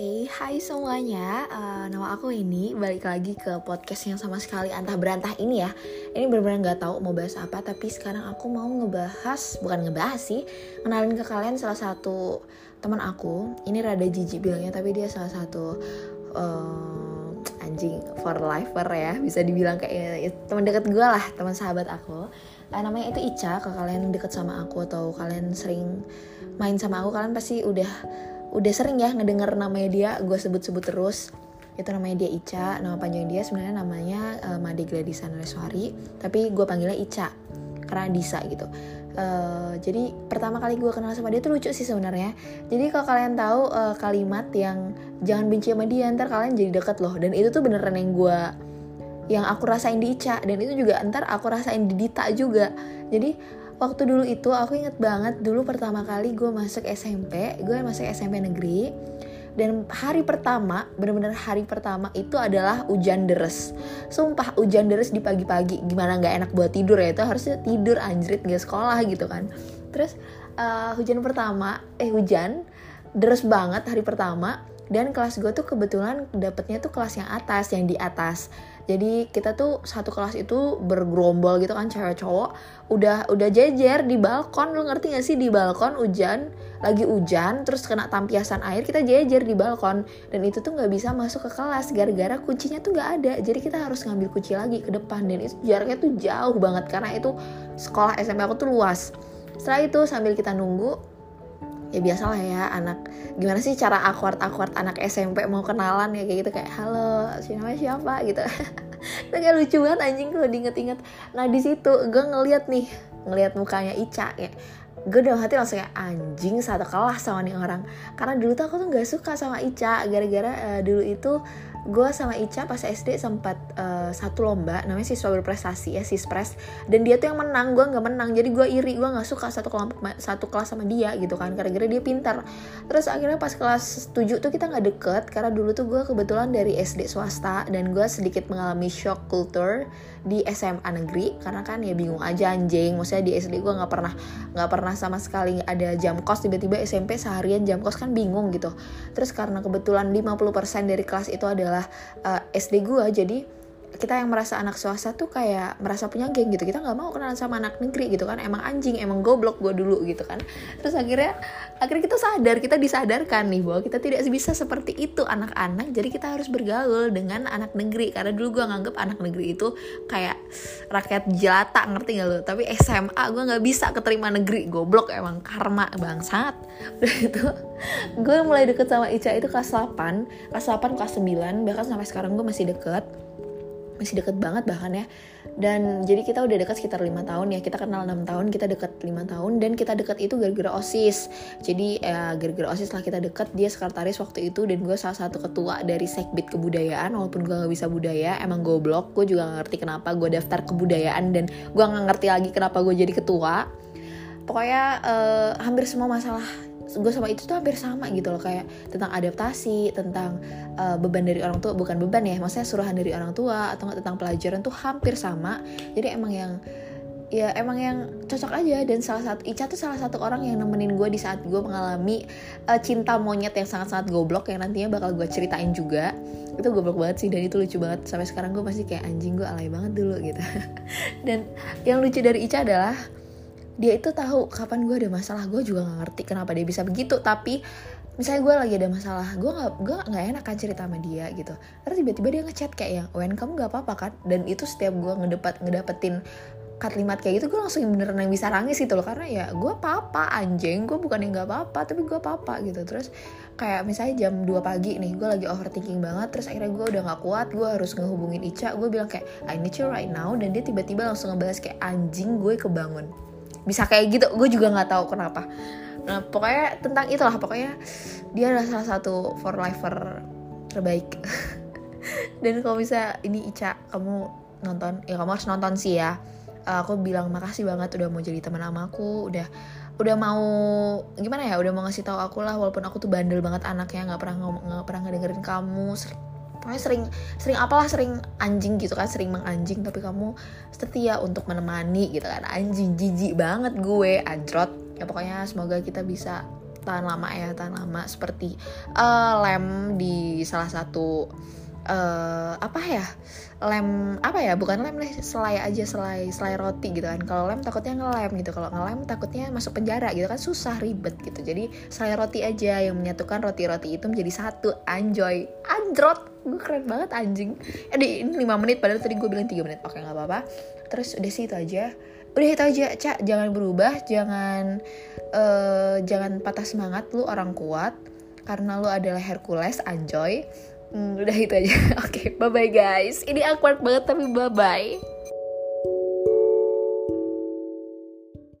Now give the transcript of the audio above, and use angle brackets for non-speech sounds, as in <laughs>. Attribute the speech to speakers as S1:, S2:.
S1: Oke, hai semuanya. Uh, nama aku ini balik lagi ke podcast yang sama sekali antah berantah ini ya. Ini benar-benar nggak tahu mau bahas apa, tapi sekarang aku mau ngebahas, bukan ngebahas sih, kenalin ke kalian salah satu teman aku. Ini rada jijik bilangnya, tapi dia salah satu uh, anjing for lifer ya, bisa dibilang kayak ya, teman dekat gue lah, teman sahabat aku. Uh, namanya itu Ica. Kalau kalian deket sama aku atau kalian sering main sama aku, kalian pasti udah udah sering ya ngedenger namanya dia gue sebut-sebut terus. Itu namanya dia Ica nama panjang dia sebenarnya namanya uh, Made Gladisa Nareswari tapi gue panggilnya Ica karena Disa gitu. Uh, jadi pertama kali gue kenal sama dia tuh lucu sih sebenarnya. Jadi kalau kalian tahu uh, kalimat yang jangan benci sama dia ntar kalian jadi deket loh. Dan itu tuh beneran yang gue yang aku rasain di Ica. Dan itu juga ntar aku rasain di Dita juga. Jadi waktu dulu itu aku inget banget dulu pertama kali gue masuk SMP gue masuk SMP negeri. Dan hari pertama bener-bener hari pertama itu adalah hujan deres sumpah hujan deres di pagi-pagi. Gimana nggak enak buat tidur ya? Itu harusnya tidur anjrit gak sekolah gitu kan. Terus uh, hujan pertama eh hujan deres banget hari pertama. Dan kelas gue tuh kebetulan dapetnya tuh kelas yang atas yang di atas jadi kita tuh satu kelas itu bergerombol gitu kan cewek cowok. Udah udah jejer di balkon. Lu ngerti gak sih? Di balkon hujan lagi hujan terus kena tampiasan air kita jejer di balkon. Dan itu tuh nggak bisa masuk ke kelas gara-gara kuncinya tuh nggak ada. Jadi kita harus ngambil kunci lagi ke depan. Dan itu jaraknya tuh jauh banget karena itu sekolah SMP aku tuh luas. Setelah itu sambil kita nunggu ya biasalah ya anak gimana sih cara awkward awkward anak SMP mau kenalan ya kayak gitu kayak halo si namanya siapa? gitu. <laughs> Itu kayak lucu banget anjing kalau diinget-inget. Nah di situ gue ngeliat nih ngeliat mukanya Ica ya. Gue dalam hati langsung kayak anjing satu kelas sama nih orang. Karena dulu tuh aku tuh nggak suka sama Ica. Gara-gara uh, dulu itu gue sama Ica pas SD sempat uh, satu lomba namanya siswa berprestasi ya sispres dan dia tuh yang menang gue nggak menang. Jadi gue iri gue nggak suka satu kelompok satu kelas sama dia gitu kan. Karena dia pintar. Terus akhirnya pas kelas 7 tuh kita nggak deket karena dulu tuh gue kebetulan dari SD swasta dan gue sedikit mengalami shock culture di SMA negeri. Karena kan ya bingung aja anjing. Maksudnya di SD gue nggak pernah nggak pernah sama sekali ada jam kos. Tiba-tiba SMP seharian jam kos kan bingung gitu. Terus karena kebetulan 50% dari kelas itu adalah uh, eh, SD gue jadi kita yang merasa anak swasta tuh kayak merasa punya geng gitu. Kita nggak mau kenalan sama anak negeri gitu kan. Emang anjing emang goblok gue dulu gitu kan. Terus akhirnya akhirnya kita sadar kita disadarkan nih bahwa kita tidak bisa seperti itu anak-anak. Jadi kita harus bergaul dengan anak negeri. Karena dulu gue nganggep anak negeri itu kayak rakyat jelata ngerti gak lo tapi SMA gue nggak bisa keterima negeri. Goblok emang karma bangsat. <laughs> Udah itu gue mulai deket sama Ica itu kelas 8 kelas 8 kelas 9 bahkan sampai sekarang gue masih deket masih deket banget bahkan ya. Dan jadi kita udah dekat sekitar lima tahun ya. Kita kenal enam tahun kita deket lima tahun dan kita deket itu gara-gara osis. Jadi ya gara-gara osis lah kita deket. Dia sekretaris waktu itu dan gue salah satu ketua dari sekbid kebudayaan. Walaupun gue nggak bisa budaya emang goblok. Gue juga gak ngerti kenapa gue daftar kebudayaan dan gue nggak ngerti lagi kenapa gue jadi ketua. Pokoknya uh, hampir semua masalah gue sama itu tuh hampir sama gitu loh kayak tentang adaptasi tentang uh, beban dari orang tua bukan beban ya maksudnya suruhan dari orang tua atau tentang pelajaran tuh hampir sama. Jadi emang yang ya emang yang cocok aja dan salah satu Ica tuh salah satu orang yang nemenin gue di saat gue mengalami uh, cinta monyet yang sangat-sangat goblok yang nantinya bakal gue ceritain juga. Itu goblok banget sih dan itu lucu banget. Sampai sekarang gue masih kayak anjing gue alay banget dulu gitu. <laughs> Dan yang lucu dari Ica adalah dia itu tahu kapan gue ada masalah gue juga nggak ngerti kenapa dia bisa begitu. Tapi misalnya gue lagi ada masalah gue nggak gue nggak enak kan cerita sama dia gitu. Terus tiba-tiba dia ngechat kayak yang wen kamu nggak apa-apa kan? Dan itu setiap gue ngedapat ngedapetin kalimat kayak gitu gue langsung beneran yang bisa nangis gitu loh. Karena ya gue papa anjing. Gue bukan yang nggak apa-apa tapi gue papa gitu. Terus kayak misalnya jam 2 pagi nih gue lagi overthinking banget terus akhirnya gue udah nggak kuat gue harus ngehubungin Ica. Gue bilang kayak I need you right now. Dan dia tiba-tiba langsung ngebahas kayak anjing gue kebangun bisa kayak gitu gue juga nggak tahu kenapa. Nah pokoknya tentang itulah pokoknya dia adalah salah satu for lifer terbaik. <laughs> Dan kalau bisa ini Ica kamu nonton ya kamu harus nonton sih ya. Uh, aku bilang makasih banget udah mau jadi teman sama aku udah udah mau gimana ya udah mau ngasih tahu aku lah walaupun aku tuh bandel banget anaknya nggak pernah nggak pernah ngedengerin kamu pokoknya sering sering apalah sering anjing gitu kan sering menganjing tapi kamu setia untuk menemani gitu kan. Anjing jijik banget gue anjrot. Ya pokoknya semoga kita bisa tahan lama ya tahan lama seperti uh, lem di salah satu uh, apa ya lem apa ya bukan lem deh selai aja selai selai roti gitu kan. Kalau lem takutnya ngelem gitu kalau ngelem takutnya masuk penjara gitu kan susah ribet gitu. Jadi selai roti aja yang menyatukan roti-roti itu menjadi satu. Anjoy. Androt gue keren banget anjing. Eh ini 5 menit padahal tadi gue bilang 3 menit. Oke nggak apa-apa. Terus udah sih itu aja. Udah itu aja cak jangan berubah jangan uh, jangan patah semangat. Lu orang kuat. Karena lu adalah Hercules anjoy Hmm, udah itu aja. <laughs> Oke, okay, bye bye guys. Ini awkward banget tapi bye bye.